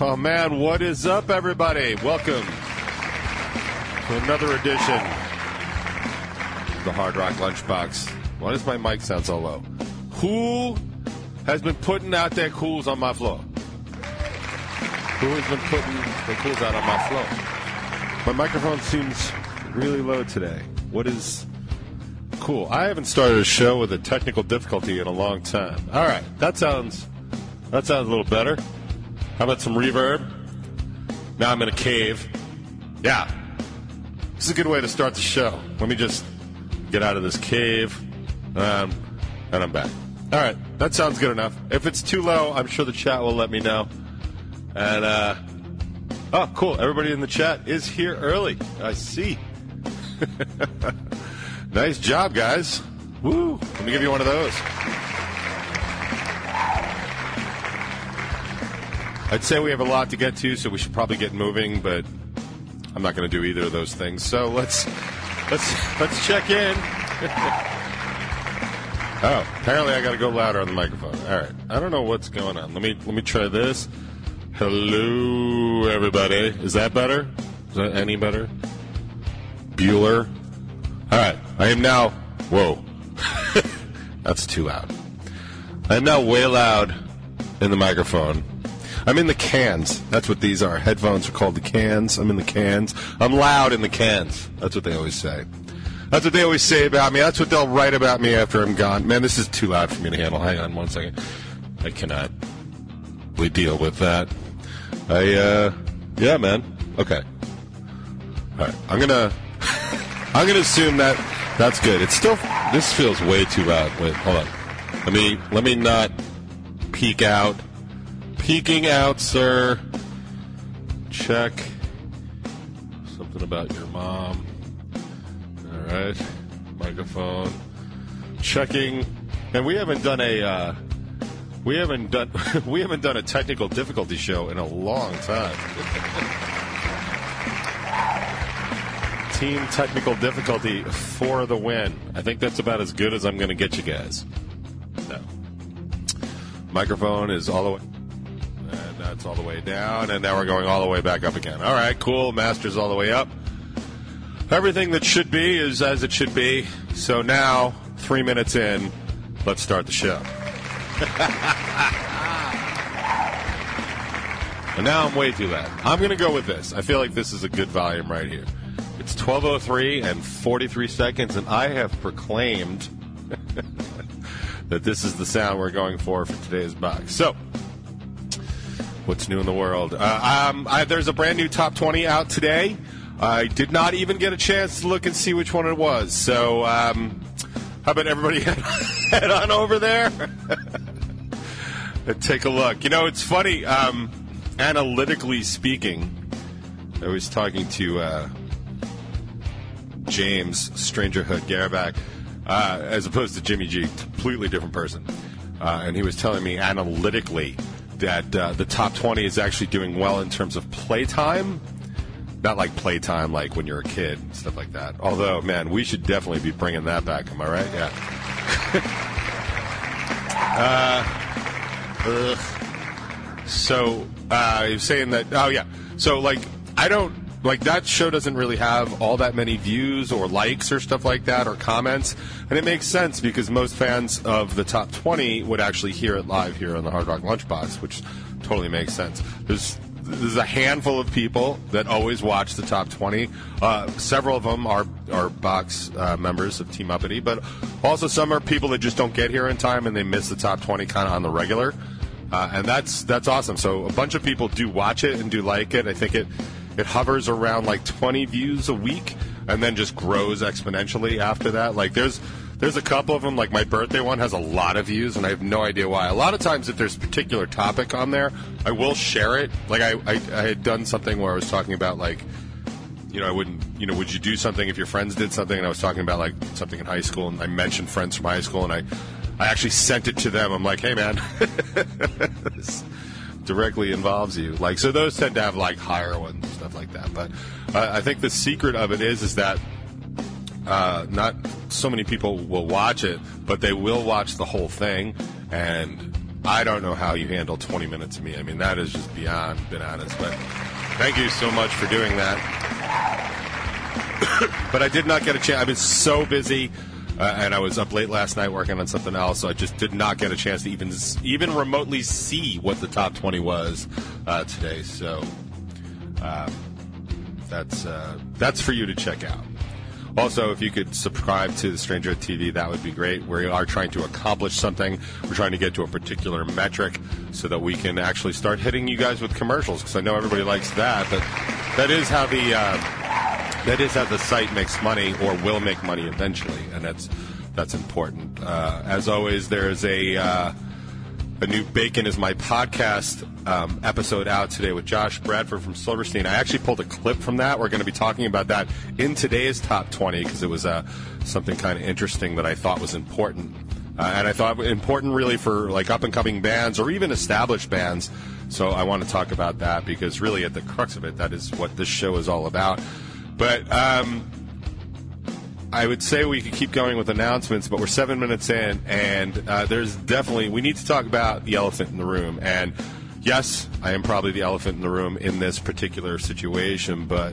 Oh man, what is up, everybody? Welcome to another edition of the Hard Rock Lunchbox. Why does my mic sound so low? Who has been putting out their cools on my floor? Who has been putting their cools out on my floor? My microphone seems really low today. What is cool? I haven't started a show with a technical difficulty in a long time. All right, that sounds that sounds a little better. How about some reverb? Now I'm in a cave. Yeah. This is a good way to start the show. Let me just get out of this cave. Um, and I'm back. All right. That sounds good enough. If it's too low, I'm sure the chat will let me know. And, uh, oh, cool. Everybody in the chat is here early. I see. nice job, guys. Woo. Let me give you one of those. I'd say we have a lot to get to, so we should probably get moving, but I'm not going to do either of those things. So let's let's let's check in. oh, apparently I got to go louder on the microphone. All right, I don't know what's going on. Let me let me try this. Hello, everybody. Is that better? Is that any better? Bueller. All right, I am now. Whoa, that's too loud. I am now way loud in the microphone. I'm in the cans. That's what these are. Headphones are called the cans. I'm in the cans. I'm loud in the cans. That's what they always say. That's what they always say about me. That's what they'll write about me after I'm gone. Man, this is too loud for me to handle. Hang on one second. I cannot really deal with that. I, uh, yeah, man. Okay. All right. I'm gonna, I'm gonna assume that that's good. It's still, this feels way too loud. Wait, hold on. Let me, let me not peek out peeking out, sir. Check. Something about your mom. All right. Microphone. Checking. And we haven't done a. Uh, we haven't done. we haven't done a technical difficulty show in a long time. Team technical difficulty for the win. I think that's about as good as I'm going to get you guys. No. Microphone is all the way. That's all the way down, and now we're going all the way back up again. All right, cool. Master's all the way up. Everything that should be is as it should be. So now, three minutes in, let's start the show. and now I'm way too loud. I'm going to go with this. I feel like this is a good volume right here. It's 12:03 and 43 seconds, and I have proclaimed that this is the sound we're going for for today's box. So. What's new in the world? Uh, um, I, there's a brand new top 20 out today. I did not even get a chance to look and see which one it was. So, um, how about everybody head, head on over there and take a look? You know, it's funny. Um, analytically speaking, I was talking to uh, James Strangerhood Garback, uh, as opposed to Jimmy G, completely different person. Uh, and he was telling me analytically that uh, the top 20 is actually doing well in terms of playtime. Not like playtime, like when you're a kid and stuff like that. Although, man, we should definitely be bringing that back. Am I right? Yeah. uh, so, uh, was saying that, oh, yeah. So, like, I don't, like, that show doesn't really have all that many views or likes or stuff like that or comments. And it makes sense because most fans of the top 20 would actually hear it live here on the Hard Rock Lunchbox, which totally makes sense. There's there's a handful of people that always watch the top 20. Uh, several of them are are box uh, members of Team Uppity, but also some are people that just don't get here in time and they miss the top 20 kind of on the regular. Uh, and that's that's awesome. So a bunch of people do watch it and do like it. I think it it hovers around like 20 views a week and then just grows exponentially after that. Like there's there's a couple of them. Like my birthday one has a lot of views, and I have no idea why. A lot of times, if there's a particular topic on there, I will share it. Like I, I, I had done something where I was talking about like, you know, I wouldn't, you know, would you do something if your friends did something? And I was talking about like something in high school, and I mentioned friends from high school, and I, I actually sent it to them. I'm like, hey man, directly involves you. Like so, those tend to have like higher ones and stuff like that. But uh, I think the secret of it is is that uh, not so many people will watch it, but they will watch the whole thing. And I don't know how you handle 20 minutes of me. I mean, that is just beyond bananas. But thank you so much for doing that. but I did not get a chance. I've been so busy. Uh, and I was up late last night working on something else, so I just did not get a chance to even even remotely see what the top 20 was uh, today. So um, that's uh, that's for you to check out. Also, if you could subscribe to the Stranger TV, that would be great. We are trying to accomplish something. We're trying to get to a particular metric so that we can actually start hitting you guys with commercials because I know everybody likes that, but that is how the uh, that is how the site makes money or will make money eventually, and that's that's important. Uh, as always, there is a uh, a new Bacon is my podcast um, episode out today with Josh Bradford from Silverstein. I actually pulled a clip from that. We're going to be talking about that in today's top 20 because it was uh, something kind of interesting that I thought was important. Uh, and I thought important really for like up and coming bands or even established bands. So I want to talk about that because really at the crux of it, that is what this show is all about. But um, I would say we could keep going with announcements, but we're seven minutes in, and uh, there's definitely we need to talk about the elephant in the room. And yes, I am probably the elephant in the room in this particular situation, but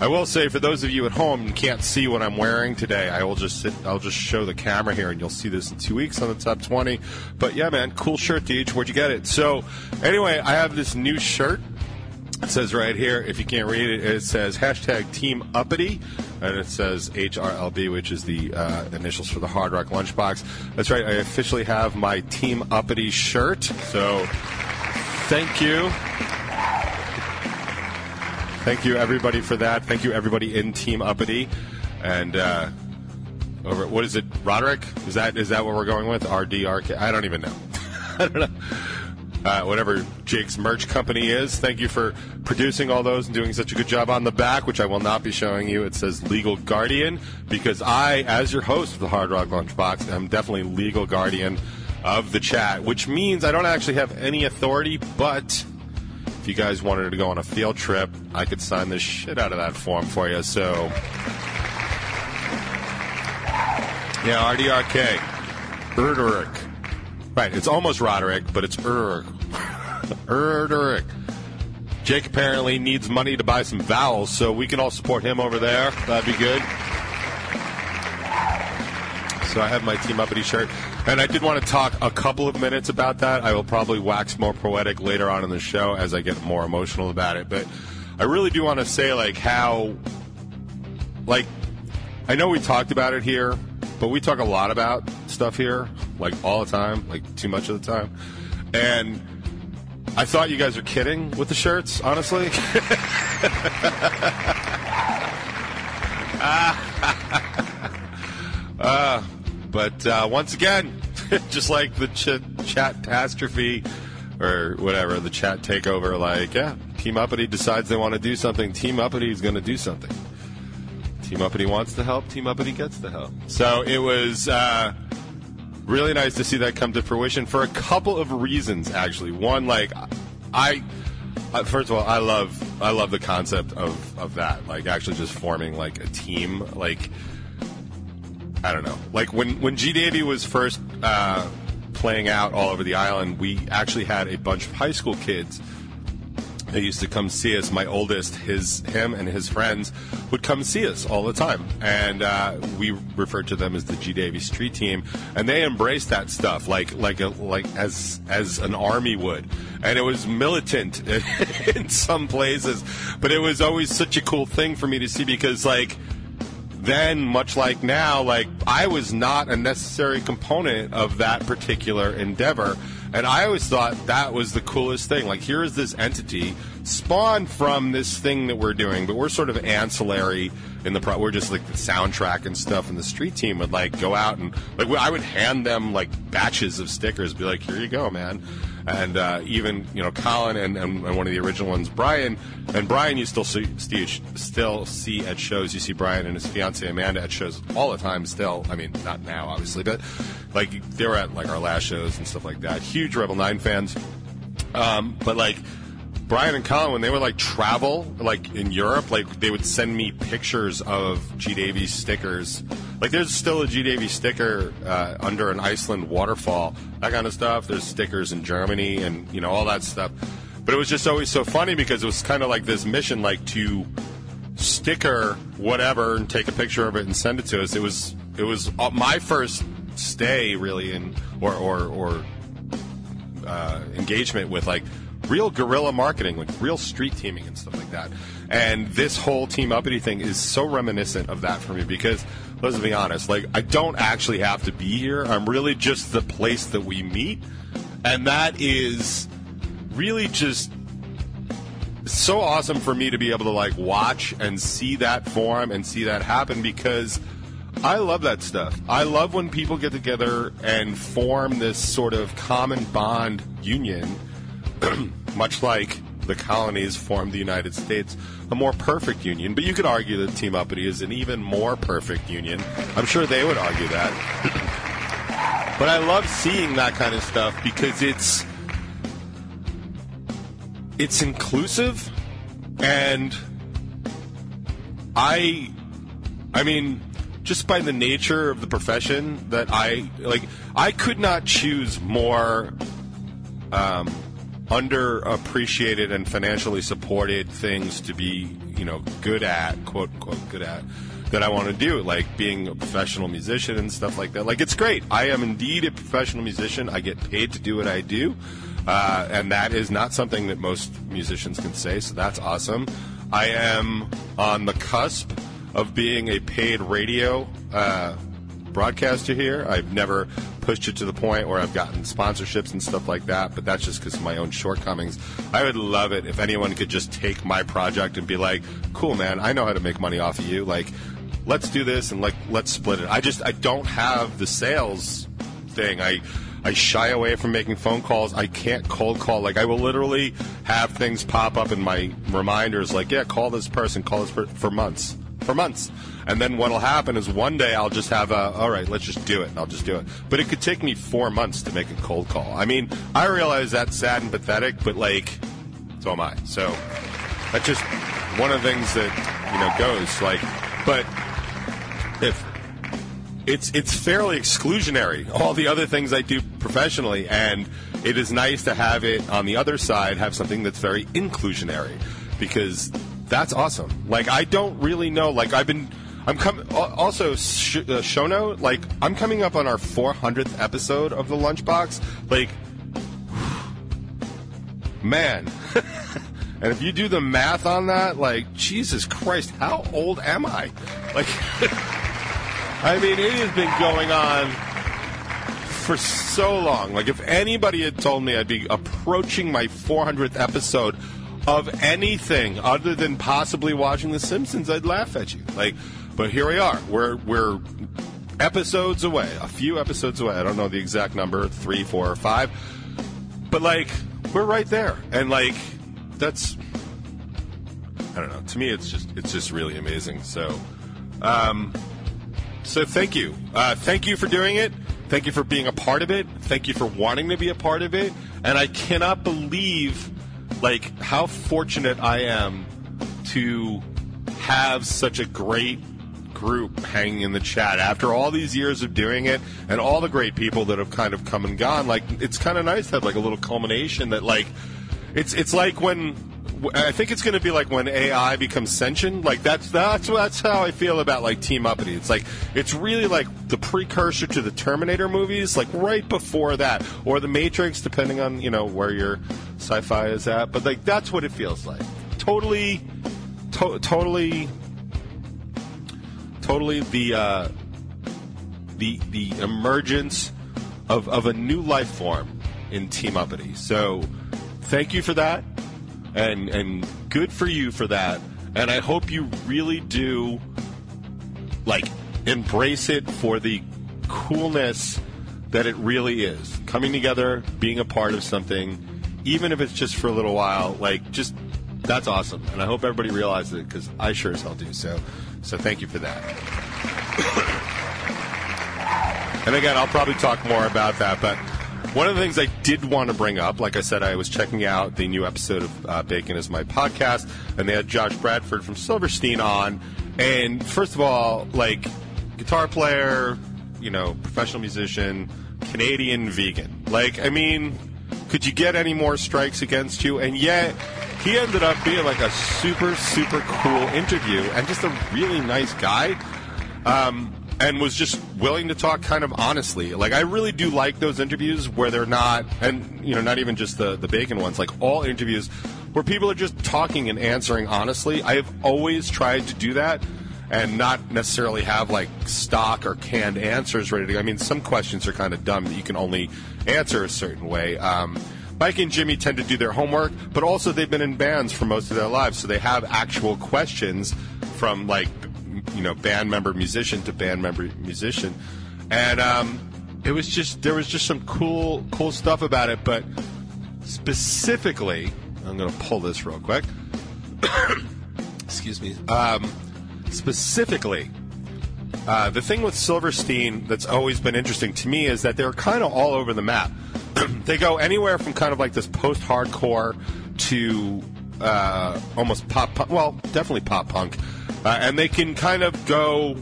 I will say for those of you at home and can't see what I'm wearing today, I will just sit, I'll just show the camera here, and you'll see this in two weeks on the top 20. But yeah, man, cool shirt, Deej. Where'd you get it? So anyway, I have this new shirt it says right here, if you can't read it, it says hashtag Team Uppity, and it says HRLB, which is the uh, initials for the Hard Rock Lunchbox. That's right, I officially have my Team Uppity shirt, so thank you. Thank you, everybody, for that. Thank you, everybody in Team Uppity. And, uh, over, what is it, Roderick? Is that is that what we're going with? RDRK? I don't even know. I don't know uh, whatever Jake's merch company is. Thank you for producing all those and doing such a good job on the back, which I will not be showing you. It says Legal Guardian because I, as your host of the Hard Rock Lunchbox, am definitely legal guardian of the chat, which means I don't actually have any authority, but if you guys wanted to go on a field trip, I could sign the shit out of that form for you. So, yeah, RDRK. Erderick. Right, it's almost Roderick, but it's Ur. Erderick. Jake apparently needs money to buy some vowels, so we can all support him over there. That'd be good. So I have my Team Uppity shirt. And I did want to talk a couple of minutes about that. I will probably wax more poetic later on in the show as I get more emotional about it. But I really do want to say, like, how, like, I know we talked about it here, but we talk a lot about stuff here, like all the time, like too much of the time. And I thought you guys were kidding with the shirts, honestly. uh, but uh, once again, just like the ch- chat catastrophe or whatever, the chat takeover, like, yeah, Team Uppity decides they want to do something. Team Uppity is going to do something. Team Uppity wants to help. Team Uppity gets the help. So it was uh, really nice to see that come to fruition for a couple of reasons. Actually, one like I. First of all, I love I love the concept of, of that. Like actually just forming like a team. Like I don't know. Like when when G Davy was first uh, playing out all over the island, we actually had a bunch of high school kids they used to come see us. My oldest, his, him, and his friends would come see us all the time, and uh, we referred to them as the G Davy Street Team, and they embraced that stuff like like a, like as as an army would, and it was militant in some places, but it was always such a cool thing for me to see because like then, much like now, like I was not a necessary component of that particular endeavor. And I always thought that was the coolest thing. Like, here is this entity spawned from this thing that we're doing, but we're sort of ancillary in the pro. We're just like the soundtrack and stuff. And the street team would like go out and like I would hand them like batches of stickers, be like, here you go, man and uh, even you know Colin and, and, and, one of the original ones, Brian, and Brian you still see, still see at shows. You see Brian and his fiance Amanda at shows all the time. Still, I mean, not now obviously, but like they were at like our last shows and stuff like that. Huge Revel Nine fans, um, but like. Brian and Colin, when they would like travel, like in Europe, like they would send me pictures of G Davy's stickers Like there's still a G Davy sticker uh, under an Iceland waterfall, that kind of stuff. There's stickers in Germany and you know all that stuff. But it was just always so funny because it was kind of like this mission, like to sticker whatever and take a picture of it and send it to us. It was it was uh, my first stay really in or or, or uh, engagement with like real guerrilla marketing, like real street teaming and stuff like that. And this whole team uppity thing is so reminiscent of that for me because let's be honest, like I don't actually have to be here. I'm really just the place that we meet, and that is really just so awesome for me to be able to like watch and see that form and see that happen because I love that stuff. I love when people get together and form this sort of common bond union, much like the colonies formed the United States, a more perfect union. But you could argue that Team Uppity is an even more perfect union. I'm sure they would argue that. but I love seeing that kind of stuff because it's it's inclusive and I I mean just by the nature of the profession that I like I could not choose more um, underappreciated and financially supported things to be you know good at quote unquote good at that I want to do like being a professional musician and stuff like that. Like it's great. I am indeed a professional musician. I get paid to do what I do. Uh, and that is not something that most musicians can say, so that's awesome. I am on the cusp of being a paid radio uh, broadcaster here. I've never pushed it to the point where I've gotten sponsorships and stuff like that, but that's just because of my own shortcomings. I would love it if anyone could just take my project and be like, cool, man, I know how to make money off of you. Like, let's do this and like, let's split it. I just, I don't have the sales thing. I, I shy away from making phone calls. I can't cold call. Like I will literally have things pop up in my reminders, like yeah, call this person, call this per- for months, for months. And then what'll happen is one day I'll just have a, all right, let's just do it. I'll just do it. But it could take me four months to make a cold call. I mean, I realize that's sad and pathetic, but like, so am I. So that's just one of the things that you know goes like. But if it's it's fairly exclusionary. All the other things I do professionally, and it is nice to have it on the other side have something that's very inclusionary because that's awesome. Like I don't really know. Like I've been. I'm coming. Also, sh- uh, show note. Like I'm coming up on our 400th episode of the Lunchbox. Like, man. and if you do the math on that, like Jesus Christ, how old am I? Like. I mean, it has been going on for so long. Like, if anybody had told me I'd be approaching my 400th episode of anything other than possibly watching The Simpsons, I'd laugh at you. Like, but here we are. We're we're episodes away, a few episodes away. I don't know the exact number, three, four, or five, but like we're right there, and like that's I don't know. To me, it's just it's just really amazing. So. Um, so thank you. Uh, thank you for doing it. Thank you for being a part of it. Thank you for wanting to be a part of it. And I cannot believe, like, how fortunate I am to have such a great group hanging in the chat. After all these years of doing it and all the great people that have kind of come and gone like it's kind of nice to have like a little culmination that like it's it's like when I think it's going to be like when AI becomes sentient. Like that's that's that's how I feel about like Team Uppity. It's like it's really like the precursor to the Terminator movies, like right before that, or the Matrix, depending on you know where your sci-fi is at. But like that's what it feels like. Totally, to- totally, totally the uh, the the emergence of of a new life form in Team Uppity. So thank you for that and and good for you for that. And I hope you really do like embrace it for the coolness that it really is. Coming together, being a part of something, even if it's just for a little while, like just that's awesome. And I hope everybody realizes it because I sure as hell do. So, so thank you for that. and again, I'll probably talk more about that, but one of the things I did want to bring up, like I said, I was checking out the new episode of uh, Bacon is My Podcast, and they had Josh Bradford from Silverstein on. And first of all, like, guitar player, you know, professional musician, Canadian vegan. Like, I mean, could you get any more strikes against you? And yet, he ended up being like a super, super cool interview and just a really nice guy. Um, and was just willing to talk kind of honestly. Like I really do like those interviews where they're not, and you know, not even just the the bacon ones. Like all interviews where people are just talking and answering honestly. I have always tried to do that and not necessarily have like stock or canned answers ready to go. I mean, some questions are kind of dumb that you can only answer a certain way. Um, Mike and Jimmy tend to do their homework, but also they've been in bands for most of their lives, so they have actual questions from like you know band member musician to band member musician, and um, it was just there was just some cool cool stuff about it. But specifically, I'm going to pull this real quick. Excuse me. Um, specifically, uh, the thing with Silverstein that's always been interesting to me is that they're kind of all over the map. they go anywhere from kind of like this post-hardcore to uh, almost pop, punk, well, definitely pop punk, uh, and they can kind of go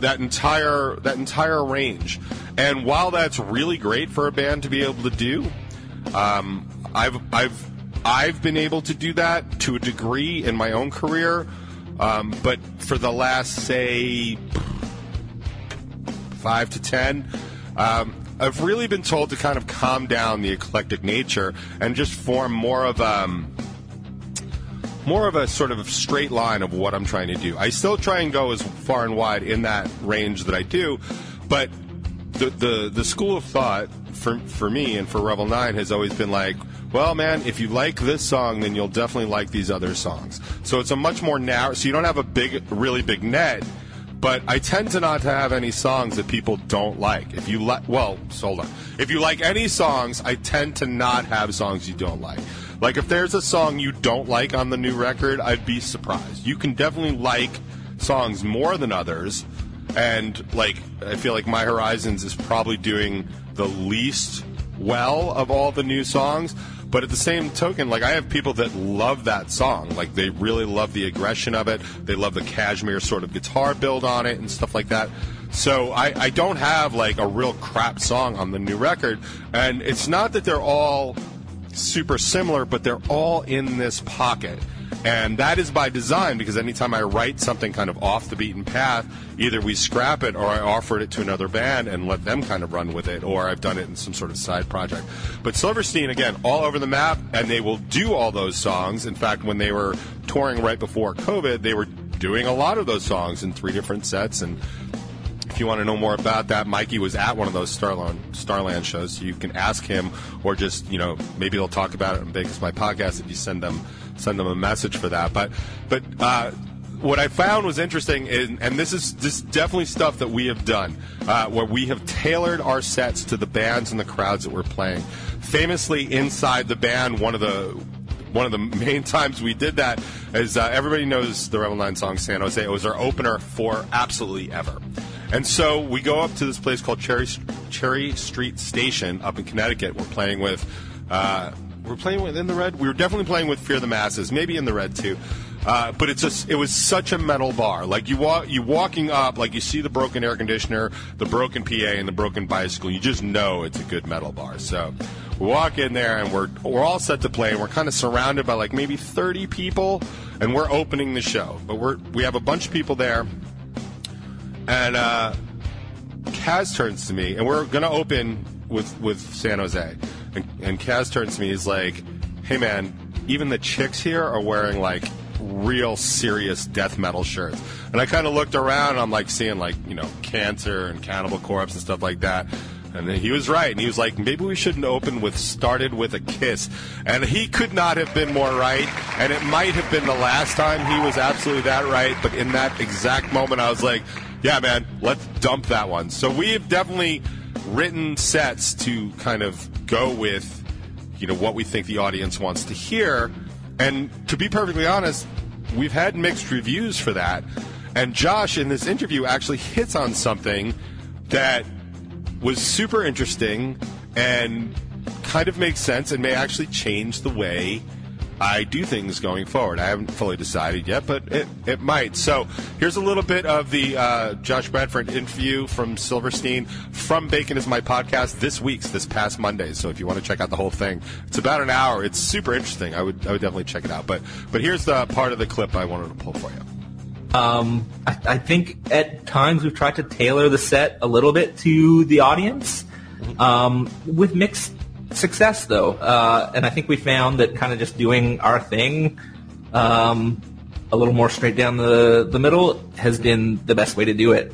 that entire that entire range. And while that's really great for a band to be able to do, um, I've I've I've been able to do that to a degree in my own career. Um, but for the last say five to ten, um, I've really been told to kind of calm down the eclectic nature and just form more of um, more of a sort of straight line of what I'm trying to do. I still try and go as far and wide in that range that I do, but the the, the school of thought for for me and for Revel Nine has always been like, well, man, if you like this song, then you'll definitely like these other songs. So it's a much more narrow. So you don't have a big, really big net. But I tend to not to have any songs that people don't like. If you like, well, hold on. If you like any songs, I tend to not have songs you don't like. Like if there's a song you don't like on the new record, I'd be surprised. You can definitely like songs more than others, and like I feel like My Horizons is probably doing the least well of all the new songs. But at the same token, like I have people that love that song. Like they really love the aggression of it. They love the cashmere sort of guitar build on it and stuff like that. So I, I don't have like a real crap song on the new record. And it's not that they're all super similar, but they're all in this pocket. And that is by design because anytime I write something kind of off the beaten path, either we scrap it or I offer it to another band and let them kind of run with it, or I've done it in some sort of side project. But Silverstein, again, all over the map, and they will do all those songs. In fact, when they were touring right before COVID, they were doing a lot of those songs in three different sets and if you want to know more about that, Mikey was at one of those Starland, Starland shows. So you can ask him, or just you know maybe they'll talk about it on Bacon's My Podcast if you send them send them a message for that. But but uh, what I found was interesting, in, and this is this is definitely stuff that we have done, uh, where we have tailored our sets to the bands and the crowds that we're playing. Famously, inside the band, one of the one of the main times we did that is uh, everybody knows the Revel Nine song San Jose. It was our opener for absolutely ever. And so we go up to this place called Cherry Cherry Street Station up in Connecticut. We're playing with. Uh, we're playing with in the red. We were definitely playing with Fear the Masses, maybe in the red too. Uh, but it's just it was such a metal bar. Like you walk, you walking up, like you see the broken air conditioner, the broken PA, and the broken bicycle. You just know it's a good metal bar. So we walk in there, and we're we're all set to play, and we're kind of surrounded by like maybe 30 people, and we're opening the show. But we're we have a bunch of people there and uh, Kaz turns to me, and we're gonna open with with San Jose, and, and Kaz turns to me, he's like, "Hey man, even the chicks here are wearing like real serious death metal shirts." And I kind of looked around, and I'm like seeing like you know Cancer and Cannibal Corpse and stuff like that. And he was right. And he was like, maybe we shouldn't open with Started with a Kiss. And he could not have been more right. And it might have been the last time he was absolutely that right. But in that exact moment, I was like, yeah, man, let's dump that one. So we've definitely written sets to kind of go with, you know, what we think the audience wants to hear. And to be perfectly honest, we've had mixed reviews for that. And Josh, in this interview, actually hits on something that was super interesting and kind of makes sense and may actually change the way I do things going forward. I haven't fully decided yet, but it, it might. So here's a little bit of the uh, Josh Bradford interview from Silverstein from Bacon is My Podcast this week's, this past Monday. So if you want to check out the whole thing, it's about an hour. It's super interesting. I would, I would definitely check it out. But, but here's the part of the clip I wanted to pull for you. Um, I, I think at times we've tried to tailor the set a little bit to the audience, um, with mixed success though. Uh, and I think we found that kind of just doing our thing, um, a little more straight down the, the middle has been the best way to do it.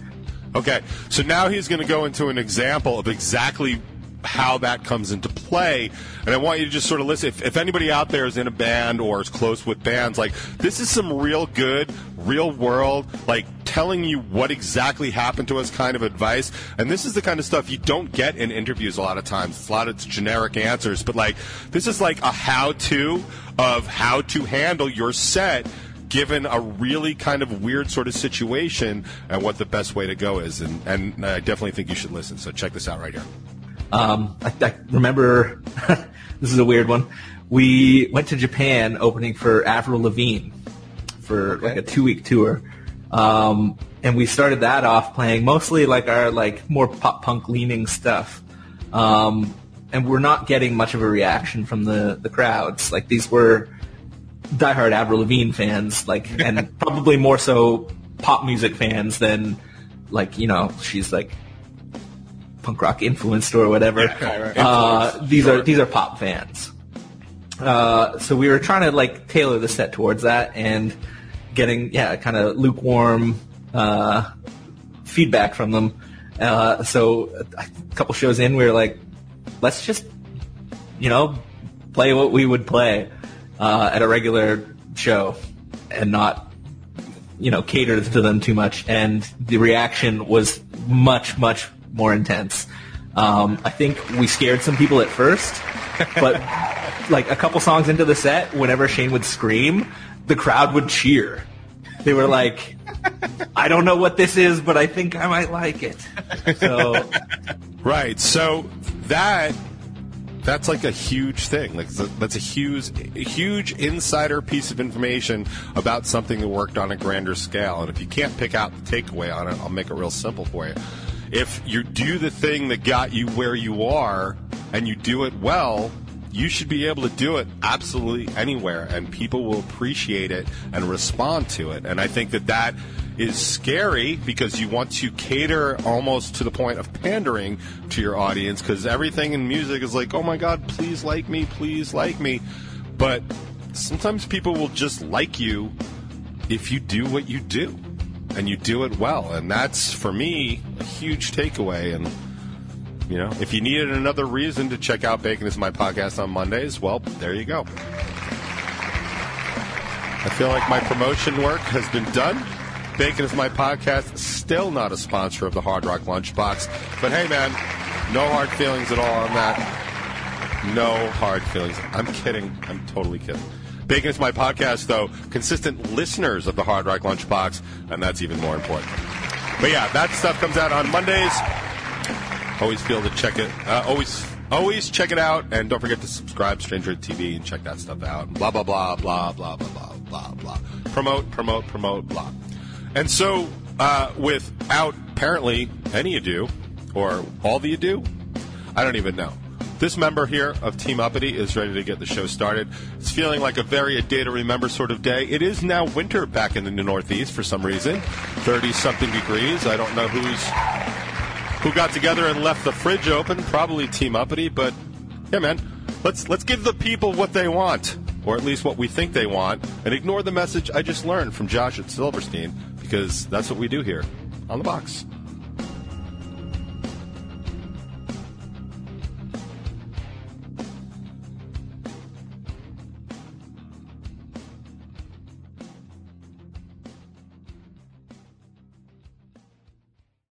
Okay, so now he's going to go into an example of exactly how that comes into play. And I want you to just sort of listen. If, if, anybody out there is in a band or is close with bands, like this is some real good, real world, like telling you what exactly happened to us kind of advice. And this is the kind of stuff you don't get in interviews a lot of times. It's a lot of generic answers, but like this is like a how to of how to handle your set given a really kind of weird sort of situation and what the best way to go is. And, and I definitely think you should listen. So check this out right here. Um, I, I remember this is a weird one. We went to Japan opening for Avril Lavigne for okay. like a two week tour. Um, and we started that off playing mostly like our like more pop punk leaning stuff. Um, and we're not getting much of a reaction from the, the crowds. Like these were diehard Avril Lavigne fans, like, and probably more so pop music fans than like, you know, she's like punk rock influenced or whatever. Yeah, uh, these sure. are these are pop fans. Uh, so we were trying to like tailor the set towards that and getting yeah kind of lukewarm uh, feedback from them. Uh, so a couple shows in, we were like, let's just you know play what we would play uh, at a regular show and not you know cater to them too much. And the reaction was much much more intense. Um, I think we scared some people at first, but like a couple songs into the set, whenever Shane would scream, the crowd would cheer. They were like, "I don't know what this is, but I think I might like it." So, right. So that that's like a huge thing. Like that's a huge, huge insider piece of information about something that worked on a grander scale. And if you can't pick out the takeaway on it, I'll make it real simple for you if you do the thing that got you where you are and you do it well, you should be able to do it absolutely anywhere and people will appreciate it and respond to it. And I think that that is scary because you want to cater almost to the point of pandering to your audience because everything in music is like, oh my God, please like me, please like me. But sometimes people will just like you if you do what you do and you do it well. And that's, for me, a huge takeaway. And, you know, if you needed another reason to check out Bacon is My Podcast on Mondays, well, there you go. I feel like my promotion work has been done. Bacon is My Podcast, still not a sponsor of the Hard Rock Lunchbox. But hey, man, no hard feelings at all on that. No hard feelings. I'm kidding. I'm totally kidding. Bacon is my podcast, though. Consistent listeners of the Hard Rock Lunchbox, and that's even more important. But yeah, that stuff comes out on Mondays. Always feel to check it. Uh, always, always check it out, and don't forget to subscribe Stranger TV and check that stuff out. Blah blah blah blah blah blah blah blah blah. Promote, promote, promote, blah. And so, uh, without apparently any ado, or all the ado, I don't even know. This member here of Team Uppity is ready to get the show started. It's feeling like a very a day to remember sort of day. It is now winter back in the Northeast for some reason, thirty something degrees. I don't know who's who got together and left the fridge open. Probably Team Uppity, but yeah, man, let's let's give the people what they want, or at least what we think they want, and ignore the message I just learned from Josh at Silverstein because that's what we do here on the box.